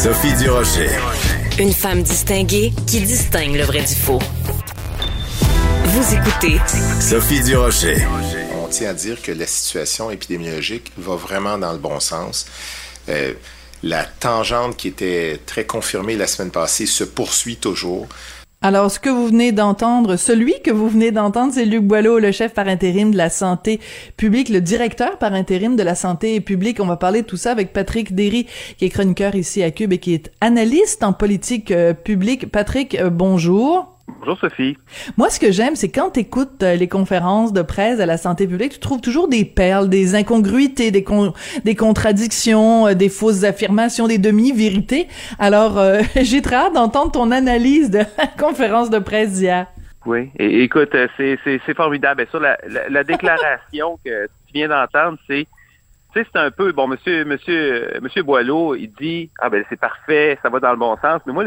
Sophie Durocher. Une femme distinguée qui distingue le vrai du faux. Vous écoutez Sophie Durocher. On tient à dire que la situation épidémiologique va vraiment dans le bon sens. Euh, la tangente qui était très confirmée la semaine passée se poursuit toujours. Alors, ce que vous venez d'entendre, celui que vous venez d'entendre, c'est Luc Boileau, le chef par intérim de la santé publique, le directeur par intérim de la santé publique. On va parler de tout ça avec Patrick Derry, qui est chroniqueur ici à Cube et qui est analyste en politique euh, publique. Patrick, euh, bonjour. Bonjour Sophie. Moi, ce que j'aime, c'est quand tu écoutes euh, les conférences de presse à la santé publique, tu trouves toujours des perles, des incongruités, des, des contradictions, euh, des fausses affirmations, des demi-vérités. Alors, euh, j'ai très hâte d'entendre ton analyse de la conférence de presse d'hier. Oui, et, écoute, c'est formidable. Sur la, la déclaration que tu viens d'entendre, c'est c'est un peu, bon, monsieur, monsieur, monsieur Boileau, il dit, ah ben c'est parfait, ça va dans le bon sens. Mais moi,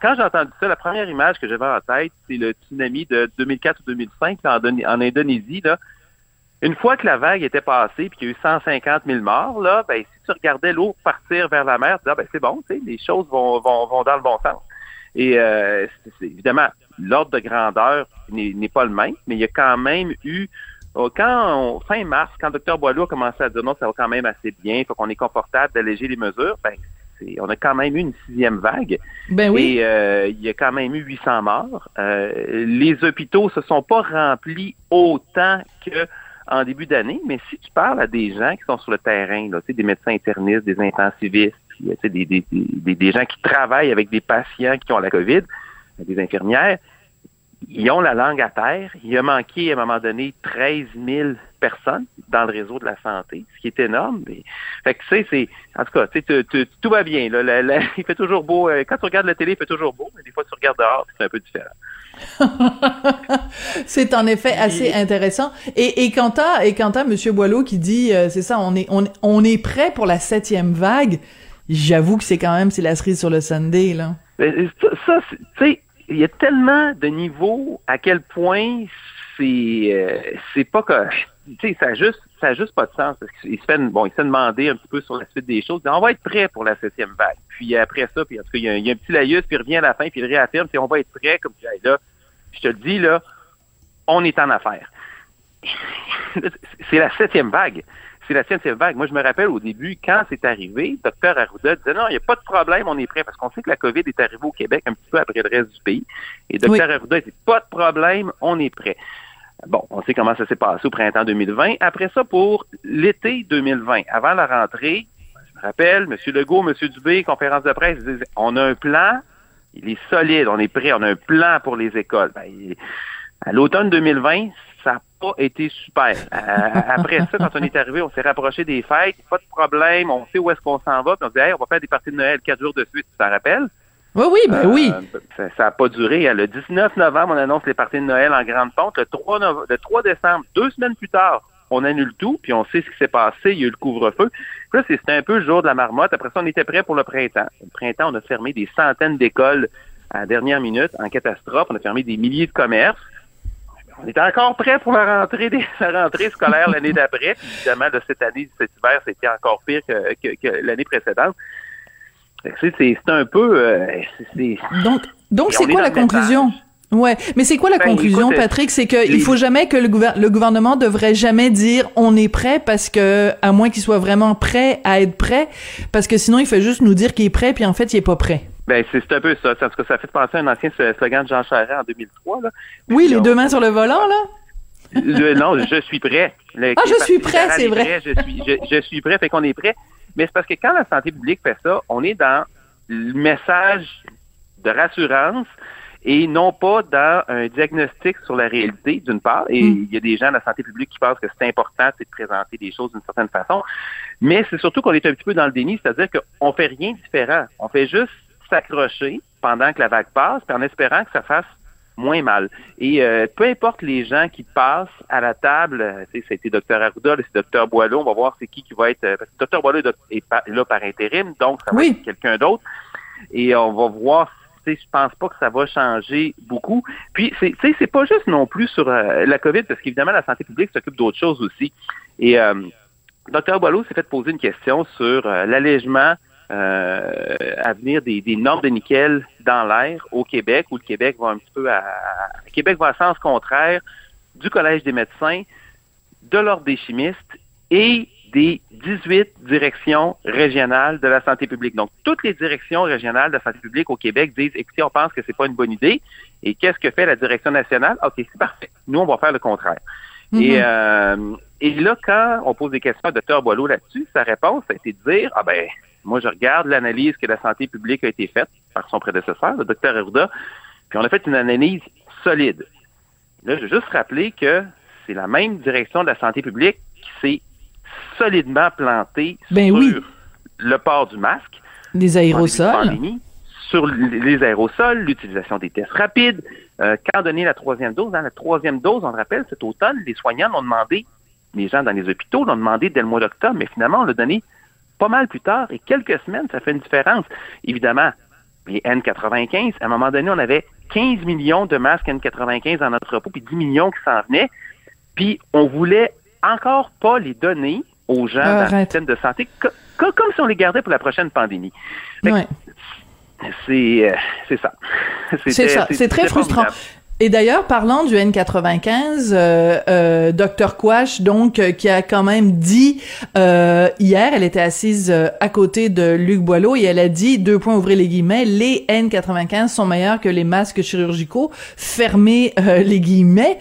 quand j'ai entendu ça, la première image que j'avais en tête, c'est le tsunami de 2004 ou 2005 en, Indonésie. Là. Une fois que la vague était passée, puis qu'il y a eu 150 000 morts, là, ben si tu regardais l'eau partir vers la mer, tu dis, ah ben c'est bon, tu sais, les choses vont, vont, vont dans le bon sens. Et euh, évidemment, l'ordre de grandeur n'est pas le même, mais il y a quand même eu euh, quand fin mars, quand le Dr Boileau a commencé à dire non, ça va quand même assez bien, il faut qu'on est confortable d'alléger les mesures, ben on a quand même eu une sixième vague. Ben oui. Et euh, il y a quand même eu 800 morts. Euh, les hôpitaux se sont pas remplis autant que en début d'année, mais si tu parles à des gens qui sont sur le terrain, là, des médecins internistes, des intensivistes, des, des, des, des, gens qui travaillent avec des patients qui ont la COVID, des infirmières, ils ont la langue à terre. Il a manqué à un moment donné 13 000 personnes dans le réseau de la santé, ce qui est énorme. Mais, fait que tu sais, c'est en tout cas, tu, tu, tout va bien. Là, il fait toujours beau. Euh, quand tu regardes la télé, il fait toujours beau, mais des fois tu regardes dehors, c'est un peu différent. c'est en effet assez intéressant. Et, et quant à et quant à Monsieur Boileau qui dit, euh, c'est ça, on est on, on est prêt pour la septième vague. J'avoue que c'est quand même c'est la cerise sur le Sunday là. ça, ça tu sais il y a tellement de niveaux à quel point c'est euh, c'est pas que ça a juste ça a juste pas de sens parce se fait bon il s'est demandé un petit peu sur la suite des choses. On va être prêt pour la septième vague. Puis après ça puis en tout cas il y a, un petit laïus puis il revient à la fin puis il réaffirme puis on va être prêt comme tu là. Je te le dis là on est en affaire c'est la septième vague c'est la septième vague. Moi, je me rappelle au début, quand c'est arrivé, Dr Arruda disait non, il n'y a pas de problème, on est prêt, parce qu'on sait que la COVID est arrivée au Québec un petit peu après le reste du pays. Et Dr Arruda dit pas de problème, on est prêt. Bon, on sait comment ça s'est passé au printemps 2020. Après ça, pour l'été 2020, avant la rentrée, je me rappelle, M. Legault, M. Dubé, conférence de presse, ils disaient, on a un plan, il est solide, on est prêt, on a un plan pour les écoles. Ben, à l'automne 2020, ça n'a pas été super. Euh, après ça, quand on est arrivé, on s'est rapproché des fêtes, pas de problème, on sait où est-ce qu'on s'en va, puis on se dit, on va faire des parties de Noël quatre jours de suite, tu t'en rappelles? Oui, oui, ben oui. Euh, ça n'a pas duré. Le 19 novembre, on annonce les parties de Noël en grande pompe. Le 3, le 3 décembre, deux semaines plus tard, on annule tout, puis on sait ce qui s'est passé. Il y a eu le couvre-feu. Là, c'était un peu le jour de la marmotte. Après ça, on était prêt pour le printemps. Le printemps, on a fermé des centaines d'écoles à la dernière minute en catastrophe. On a fermé des milliers de commerces on était encore prêt pour la rentrée, des, la rentrée scolaire l'année d'après. Évidemment, de cette année, cet hiver, c'était encore pire que, l'année précédente. C'est un peu. Euh, donc, donc c'est quoi la conclusion? Ouais, mais c'est quoi la ben, conclusion, Patrick? C'est qu'il faut jamais que le, le, gouvernement devrait jamais dire on est prêt parce que à moins qu'il soit vraiment prêt à être prêt, parce que sinon il fait juste nous dire qu'il est prêt puis en fait il est pas prêt. Ben, c'est un peu ça. Parce que ça fait penser à un ancien slogan de Jean Charest en 2003. Là. Oui, les deux mains sur le volant, là? non, je suis prêt. ah, je suis prêt, c'est vrai. je, suis, je, suis prêt, fait qu'on est prêt. Mais c'est parce que quand la santé publique fait ça, on est dans le message de rassurance et non pas dans un diagnostic sur la réalité, d'une part. Et mm. il y a des gens de la santé publique qui pensent que c'est important de présenter des choses d'une certaine façon. Mais c'est surtout qu'on est un petit peu dans le déni, c'est-à-dire qu'on fait rien de différent. On fait juste s'accrocher pendant que la vague passe, puis en espérant que ça fasse moins mal. Et euh, peu importe les gens qui passent à la table, euh, tu sais, c'était Dr Arruda, c'est Dr Boileau, on va voir c'est qui qui va être... Euh, parce que Dr Boileau est là par intérim, donc ça va être quelqu'un d'autre. Et on va voir je pense pas que ça va changer beaucoup. Puis, c'est, c'est pas juste non plus sur la COVID, parce qu'évidemment, la santé publique s'occupe d'autres choses aussi. Et euh, Dr Boileau s'est fait poser une question sur l'allègement euh, à venir des, normes de nickel dans l'air au Québec, où le Québec va un petit peu à, Québec va à sens contraire du Collège des médecins, de l'Ordre des chimistes et des 18 directions régionales de la santé publique. Donc, toutes les directions régionales de la santé publique au Québec disent, écoutez, on pense que c'est pas une bonne idée. Et qu'est-ce que fait la direction nationale? OK, c'est parfait. Nous, on va faire le contraire. et, mm-hmm. euh, et là, quand on pose des questions à Dr. Boileau là-dessus, sa réponse a été de dire, ah ben, moi, je regarde l'analyse que la santé publique a été faite par son prédécesseur, le Dr. Arruda, puis on a fait une analyse solide. Là, je veux juste rappeler que c'est la même direction de la santé publique qui s'est solidement planté ben sur le port du masque. Les aérosols. sur les aérosols, l'utilisation des tests rapides. Euh, quand donner la troisième dose, dans la troisième dose, on le rappelle, cet automne, les soignants l'ont demandé, les gens dans les hôpitaux l'ont demandé dès le mois d'octobre, mais finalement, on l'a donné pas mal plus tard. Et quelques semaines, ça fait une différence. Évidemment, les N95, à un moment donné, on avait 15 millions de masques N95 dans notre repos, puis 10 millions qui s'en venaient. Puis on voulait encore pas les donner aux gens dans le système de santé, comme si on les gardait pour la prochaine pandémie. Ouais. C'est euh, c'est ça. C'est ça. C'est très frustrant. Et d'ailleurs, parlant du N95, euh, euh, Dr Quash, donc, euh, qui a quand même dit euh, hier, elle était assise à côté de Luc Boileau et elle a dit, deux points ouvrez les guillemets, les N95 sont meilleurs que les masques chirurgicaux, fermez les guillemets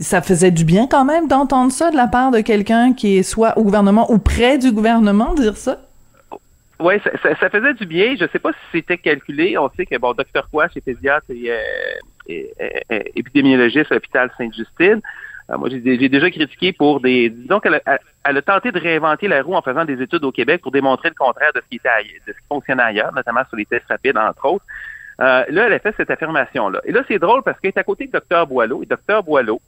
ça faisait du bien quand même d'entendre ça de la part de quelqu'un qui est soit au gouvernement ou près du gouvernement dire ça? Oui, ça, faisait du bien. Je ne sais pas si c'était calculé. On sait que, bon, Dr. Quash est pédiatre et, euh, épidémiologiste à l'hôpital Sainte-Justine. Euh, moi, j'ai déjà critiqué pour des... Disons qu'elle a, elle a tenté de réinventer la roue en faisant des études au Québec pour démontrer le contraire de ce qui, était de ce qui fonctionnait ailleurs, notamment sur les tests rapides, entre autres. Euh, là, elle a fait cette affirmation-là. Et là, c'est drôle parce qu'elle est à côté de Dr. Boileau. Et Dr. Boileau,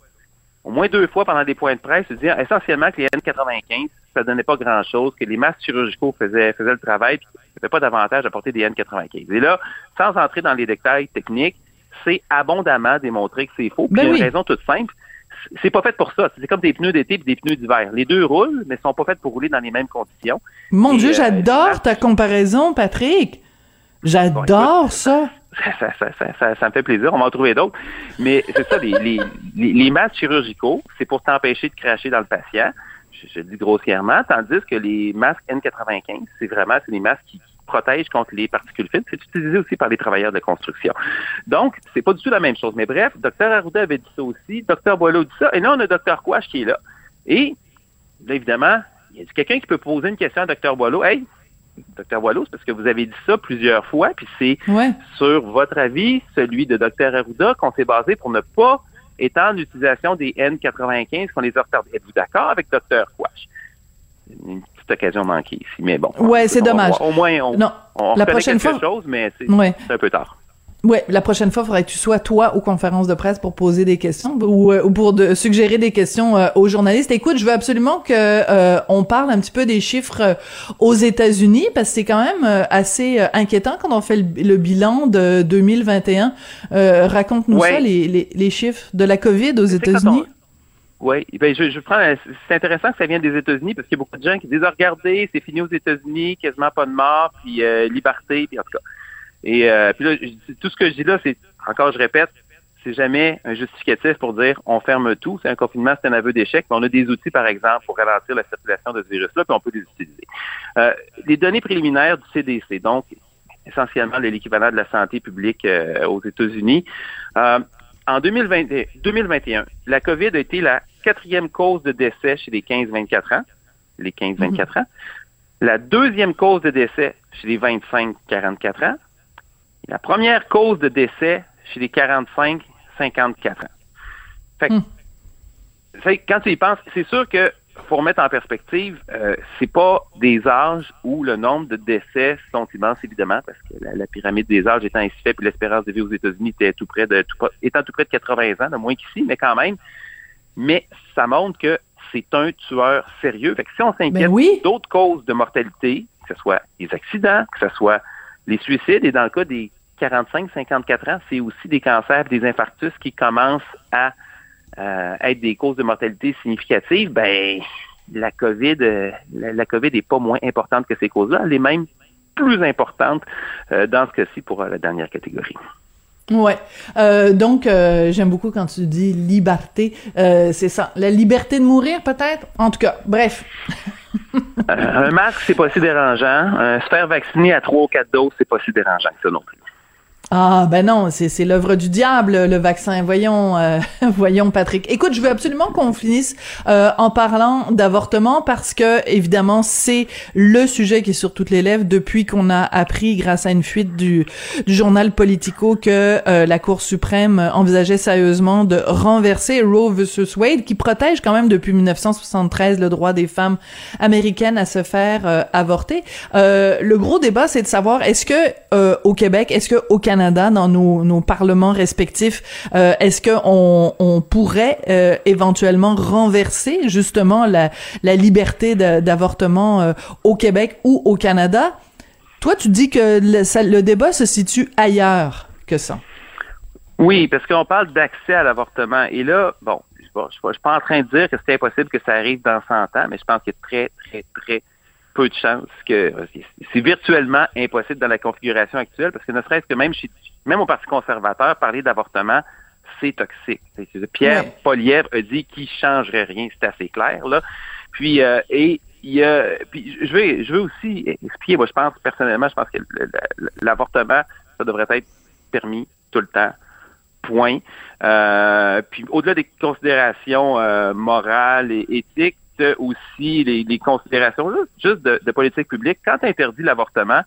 au moins deux fois pendant des points de presse, se dire essentiellement que les N95, ça donnait pas grand-chose, que les masques chirurgicaux faisaient, faisaient le travail, puis qu'il n'y avait pas d'avantage à porter des N95. Et là, sans entrer dans les détails techniques, c'est abondamment démontré que c'est faux. Puis ben il y a une raison toute simple. C'est pas fait pour ça. C'est comme des pneus d'été et des pneus d'hiver. Les deux roulent, mais sont pas faits pour rouler dans les mêmes conditions. Mon Dieu, euh, j'adore ta comparaison, Patrick. J'adore ça ça, ça, ça, ça, me fait plaisir. On va en trouver d'autres. Mais c'est ça, les, les, les, masques chirurgicaux, c'est pour t'empêcher de cracher dans le patient. Je, le dis grossièrement. Tandis que les masques N95, c'est vraiment, c'est des masques qui, protègent contre les particules fines. C'est utilisé aussi par les travailleurs de construction. Donc, c'est pas du tout la même chose. Mais bref, Dr. Arruda avait dit ça aussi. Dr. Boileau dit ça. Et là, on a Dr. Quash qui est là. Et, là, évidemment, il y a quelqu'un qui peut poser une question à Dr. Boileau. Hey, Dr. Wallos, parce que vous avez dit ça plusieurs fois, puis c'est sur votre avis, celui de Dr. Arruda, qu'on s'est basé pour ne pas étendre l'utilisation des N95 qu'on les a retardés. Êtes-vous d'accord avec Dr. Quash? Une petite occasion manquée ici, mais bon. Ouais, c'est dommage. au moins, on, non, on la prochaine quelque fois... chose, mais c'est un peu tard. Ouais, la prochaine fois, il faudrait que tu sois toi aux conférences de presse pour poser des questions ou, euh, pour de, suggérer des questions euh, aux journalistes. Écoute, je veux absolument que euh, on parle un petit peu des chiffres aux États-Unis parce que c'est quand même assez inquiétant quand on fait le, bilan de 2021. Raconte-nous ça, les, les, les, chiffres de la COVID aux États-Unis. Oui, ben je, je prends. C'est intéressant que ça vienne des États-Unis parce qu'il y a beaucoup de gens qui disent ah, regardez, c'est fini aux États-Unis, quasiment pas de mort, puis liberté, puis en tout cas. Et euh, puis là, tout ce que je dis là, c'est, encore je répète, c'est jamais un justificatif pour dire on ferme tout. C'est un confinement, c'est un aveu d'échec. Mais on a des outils, par exemple, pour ralentir la circulation de ce virus-là, puis on peut les utiliser. Euh, les données préliminaires du CDC, donc essentiellement l'équivalent de la santé publique euh, aux États-Unis. en 2020, 2021, la COVID a été la quatrième cause de décès chez les 15-24 ans. Les 15-24 mm-hmm. ans. La deuxième cause de décès chez les 25-44 ans la première cause de décès chez les 45-54 ans. Fait que, hmm. quand tu y penses, c'est sûr que faut remettre en perspective, euh, c'est pas des âges où le nombre de décès sont immenses, évidemment, parce que la, pyramide des âges étant ainsi faite, puis l'espérance de vie aux États-Unis était tout près de tout, étant tout près de 80 ans, de moins qu'ici, mais quand même. Mais ça montre que c'est un tueur sérieux. Fait que si on s'inquiète ben d'autres causes de mortalité, que ce soit les accidents, que ce soit les suicides, et dans le cas des 45-54 ans, c'est aussi des cancers, des infarctus qui commencent à euh, être des causes de mortalité significatives, ben la COVID, euh, la, COVID n'est pas moins importante que ces causes-là. Elle est même plus importante euh, dans ce cas-ci pour la dernière catégorie. Ouais. donc j'aime beaucoup quand tu dis liberté. c'est ça, la liberté de mourir peut-être? En tout cas, bref. un masque c'est pas si dérangeant. se faire vacciner à trois ou quatre doses c'est pas si dérangeant que ça non plus. Ah ben non, c'est l'œuvre du diable le vaccin. Voyons euh, voyons Patrick. Écoute, je veux absolument qu'on finisse euh, en parlant d'avortement parce que évidemment, c'est le sujet qui est sur toutes les lèvres depuis qu'on a appris grâce à une fuite du du journal Politico que euh, la Cour suprême envisageait sérieusement de renverser Roe versus Wade qui protège quand même depuis 1973 le droit des femmes américaines à se faire avorter. le gros débat c'est de savoir est-ce que au Québec, est-ce que au Canada Dans nos, parlements respectifs, euh, est-ce qu'on on pourrait euh, éventuellement renverser justement la, liberté d'avortement euh, au Québec ou au Canada? Toi, tu dis que le, débat se situe ailleurs que ça. Oui, parce qu'on parle d'accès à l'avortement. Et là, bon, je ne suis pas en train de dire que c'est impossible que ça arrive dans 100 ans, mais je pense qu'il a très, très, très peu de chances que c'est virtuellement impossible dans la configuration actuelle parce que ne serait-ce que même chez même au Parti conservateur, parler d'avortement, c'est toxique. Pierre ouais. a dit qu'il changerait rien, c'est assez clair là. Puis euh, et il y a, puis je veux je veux aussi expliquer, moi je pense personnellement, je pense que l'avortement ça devrait être permis tout le temps. Point. Euh, puis au-delà des considérations euh, morales et éthiques, aussi les, considérations juste de, politique publique. Quand tu interdis l'avortement,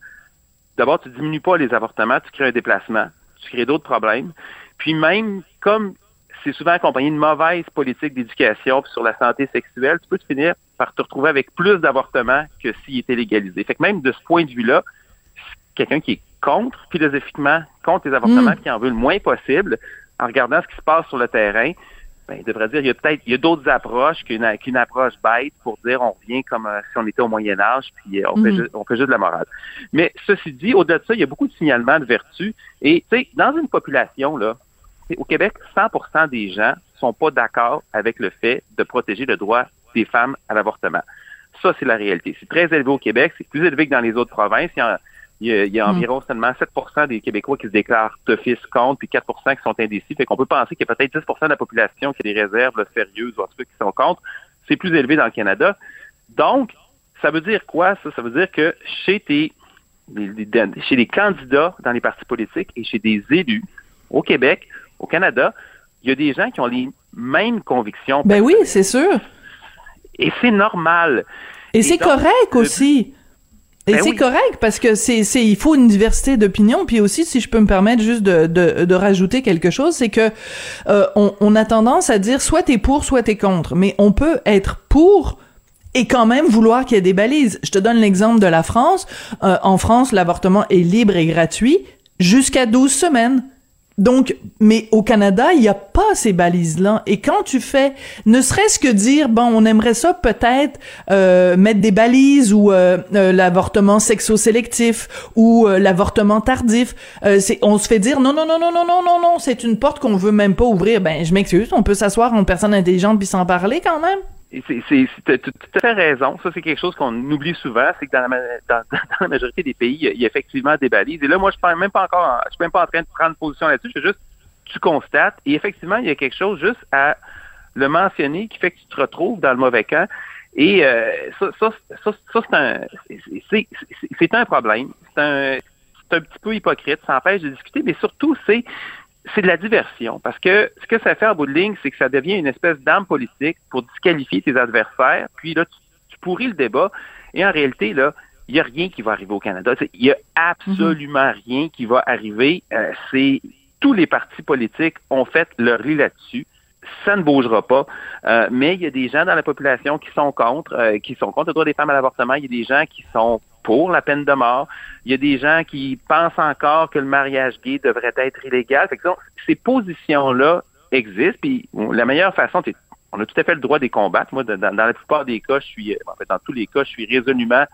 d'abord, tu diminues pas les avortements, tu crées un déplacement, tu crées d'autres problèmes. Puis même, comme c'est souvent accompagné de mauvaise politique d'éducation sur la santé sexuelle, tu peux te finir par te retrouver avec plus d'avortements que s'il était légalisé. Fait que même de ce point de vue-là, quelqu'un qui est contre, philosophiquement, contre les avortements, mm. qui en veut le moins possible, en regardant ce qui se passe sur le terrain, ben, il devrait dire il y a peut-être il y a d'autres approches qu'une qu'une approche bête pour dire on revient comme euh, si on était au Moyen Âge puis euh, on, fait mhm. on fait juste de la morale. Mais ceci dit, au-delà de ça, il y a beaucoup de signalements de vertu et tu sais dans une population là, au Québec, 100% des gens sont pas d'accord avec le fait de protéger le droit des femmes à l'avortement. Ça, c'est la réalité. C'est très élevé au Québec, c'est plus élevé que dans les autres provinces. Il y a, il y a, hmm. environ seulement 7% des Québécois qui se déclarent d'office contre, puis 4% qui sont indécis. Fait qu'on peut penser qu'il y a peut-être 10% de la population qui a des réserves sérieuses ou cas qui sont contre. C'est plus élevé dans le Canada. Donc, ça veut dire quoi, ça? Ça veut dire que chez tes chez les candidats dans les partis politiques et chez des élus au Québec, au Canada, il y a des gens qui ont les mêmes convictions. Ben oui, c'est sûr. Et c'est normal. Et, c'est correct aussi. Et ben c'est correct parce que c'est c'est il faut une diversité d'opinions puis aussi si je peux me permettre juste de de, de rajouter quelque chose c'est que euh, on, on a tendance à dire soit t'es pour soit t'es contre mais on peut être pour et quand même vouloir qu'il y ait des balises. Je te donne l'exemple de la France. Euh, en France, l'avortement est libre et gratuit jusqu'à 12 semaines. Donc, mais au Canada, il n'y a pas ces balises-là. Et quand tu fais, ne serait-ce que dire, bon, on aimerait ça peut-être euh, mettre des balises ou euh, euh, l'avortement sexo-sélectif ou l'avortement tardif, c'est, on se fait dire, non, non, non, non, non, non, non, non, c'est une porte qu'on veut même pas ouvrir. Ben, je m'excuse, on peut s'asseoir en personne intelligente puis s'en parler quand même. C'est tout fait raison. Ça, c'est quelque chose qu'on oublie souvent, c'est que dans la, dans, la, majorité des pays, il y, a, effectivement des balises. Et là, moi, je ne suis même pas encore, je suis même pas en train de prendre position là-dessus. Je fais juste, tu constates. Et effectivement, il y a quelque chose juste à le mentionner qui fait que tu te retrouves dans le mauvais camp. Et euh, ça, ça, ça, ça c'est un, c'est un problème. C'est un, un petit peu hypocrite. Ça empêche de discuter, mais surtout, c'est c'est de la diversion. Parce que ce que ça fait en bout de ligne, c'est que ça devient une espèce d'arme politique pour disqualifier tes adversaires. Puis là, tu, pourris le débat. Et en réalité, là, il n'y a rien qui va arriver au Canada. Il n'y a absolument mhm. rien qui va arriver. Euh, c'est tous les partis politiques ont fait leur lit là-dessus. Ça ne bougera pas. Euh, mais il y a des gens dans la population qui sont contre, euh, qui sont contre le droit des femmes à l'avortement. Il y a des gens qui sont pour la peine de mort. Il y a des gens qui pensent encore que le mariage gay devrait être illégal. Fait ces positions-là existent. Puis la meilleure façon, on a tout à fait le droit de les combattre. Moi, dans, la plupart des cas, je suis, en fait, dans tous les cas, je suis résolument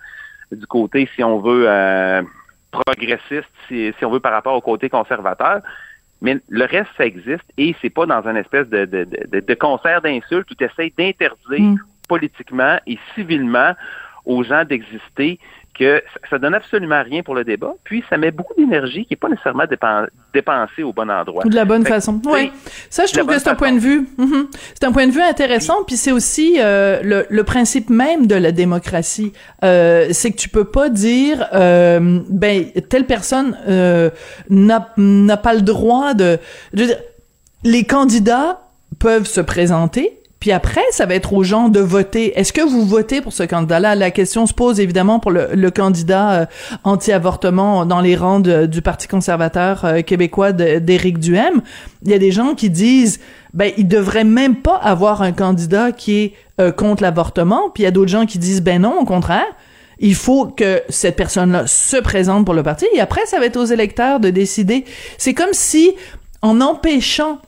du côté, si on veut, euh, progressiste, si, on veut par rapport au côté conservateur. Mais le reste, ça existe et c'est pas dans un espèce de, de, de, concert d'insultes où tu essaies d'interdire mm. politiquement et civilement aux gens d'exister que ça donne absolument rien pour le débat, puis ça met beaucoup d'énergie qui n'est pas nécessairement dépensée au bon endroit. Ou de la bonne façon. Oui. Ça, je trouve que c'est un point de vue. Mhm. C'est un point de vue intéressant, puis c'est aussi euh, le, le, principe même de la démocratie. Euh, c'est que tu peux pas dire, euh, ben telle personne euh, n'a pas le droit de. Je veux dire, les candidats peuvent se présenter, puis après, ça va être aux gens de voter. Est-ce que vous votez pour ce candidat-là? La question se pose évidemment pour le, candidat euh, anti-avortement dans les rangs du Parti conservateur euh, québécois d'Éric Duhem. Il y a des gens qui disent, ben, il devrait même pas avoir un candidat qui est euh, contre l'avortement. Puis il y a d'autres gens qui disent, ben non, au contraire. Il faut que cette personne-là se présente pour le parti et après, ça va être aux électeurs de décider. C'est comme si, en empêchant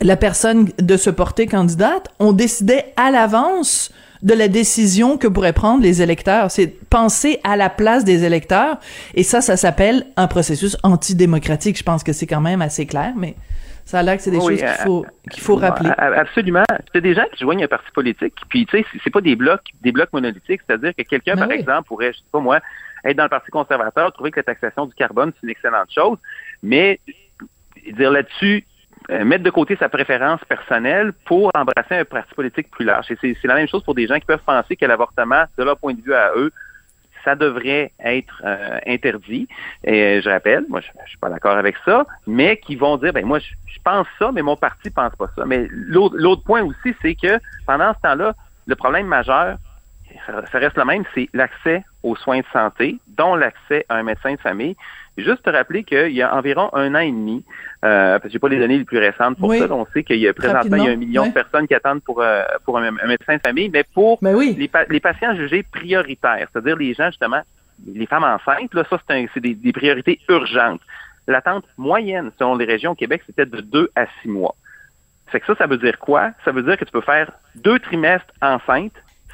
la personne de se porter candidate, on décidait à l'avance de la décision que pourraient prendre les électeurs. C'est penser à la place des électeurs. Et ça, ça s'appelle un processus antidémocratique. Je pense que c'est quand même assez clair, mais ça a l'air que c'est des choses qu'il faut, qu'il faut rappeler. Absolument. C'est des gens qui joignent un parti politique. Puis, tu sais, c'est pas des blocs, des blocs monolithiques. C'est-à-dire que quelqu'un, ben par exemple, pourrait, je sais pas moi, être dans le Parti conservateur, trouver que la taxation du carbone, c'est une excellente chose. Mais, dire là-dessus, euh, mettre de côté sa préférence personnelle pour embrasser un parti politique plus large. Et c'est la même chose pour des gens qui peuvent penser que l'avortement, de leur point de vue à eux, ça devrait être euh, interdit. Et euh, je rappelle, moi, je, je suis pas d'accord avec ça, mais qui vont dire, ben moi, je, pense ça, mais mon parti pense pas ça. Mais l'autre point aussi, c'est que pendant ce temps-là, le problème majeur, ça reste le même, c'est l'accès aux soins de santé, dont l'accès à un médecin de famille. Juste te rappeler qu'il y a environ un an et demi, euh, parce que j'ai pas les données les plus récentes pour ça, on sait qu'il y a présentement il y a un million de personnes qui attendent pour euh, pour un, médecin de famille, mais pour ben les, les, patients jugés prioritaires, c'est-à-dire les gens justement, les femmes enceintes, là, ça c'est des, des priorités urgentes. L'attente moyenne selon les régions au Québec, c'était de deux à six mois. Fait que ça, ça veut dire quoi? Ça veut dire que tu peux faire deux trimestres enceinte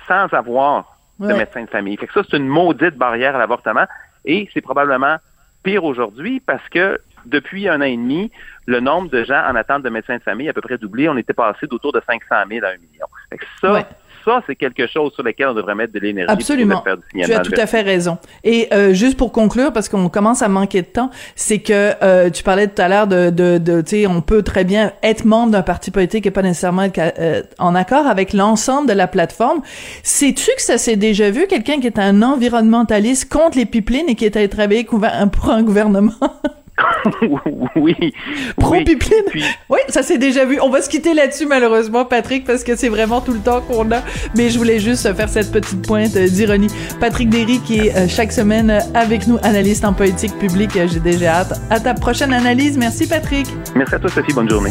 sans avoir de médecin de famille. Fait que ça, c'est une maudite barrière à l'avortement et c'est probablement pire aujourd'hui parce que depuis un an et demi, le nombre de gens en attente de médecins de famille a à peu près doublé. On était passé d'autour de 500 000 à 1 million. ça, ça, c'est quelque chose sur lequel on devrait mettre de l'énergie. Absolument. Faire du tu as tout à fait raison. Et euh, juste pour conclure, parce qu'on commence à manquer de temps, c'est que euh, tu parlais tout à l'heure de, de, de tu sais, on peut très bien être membre d'un parti politique et pas nécessairement être euh, en accord avec l'ensemble de la plateforme. Sais-tu que ça s'est déjà vu, quelqu'un qui est un environnementaliste contre les pipelines et qui est allé travailler pour un gouvernement? oui. Pro-pipeline. Oui, ça s'est déjà vu. On va se quitter là-dessus, malheureusement, Patrick, parce que c'est vraiment tout le temps qu'on a. Mais je voulais juste faire cette petite pointe d'ironie. Patrick Derry, qui est euh, chaque semaine avec nous, analyste en politique publique. J'ai déjà hâte à ta prochaine analyse. Merci, Patrick. Merci à toi, Sophie. Bonne journée.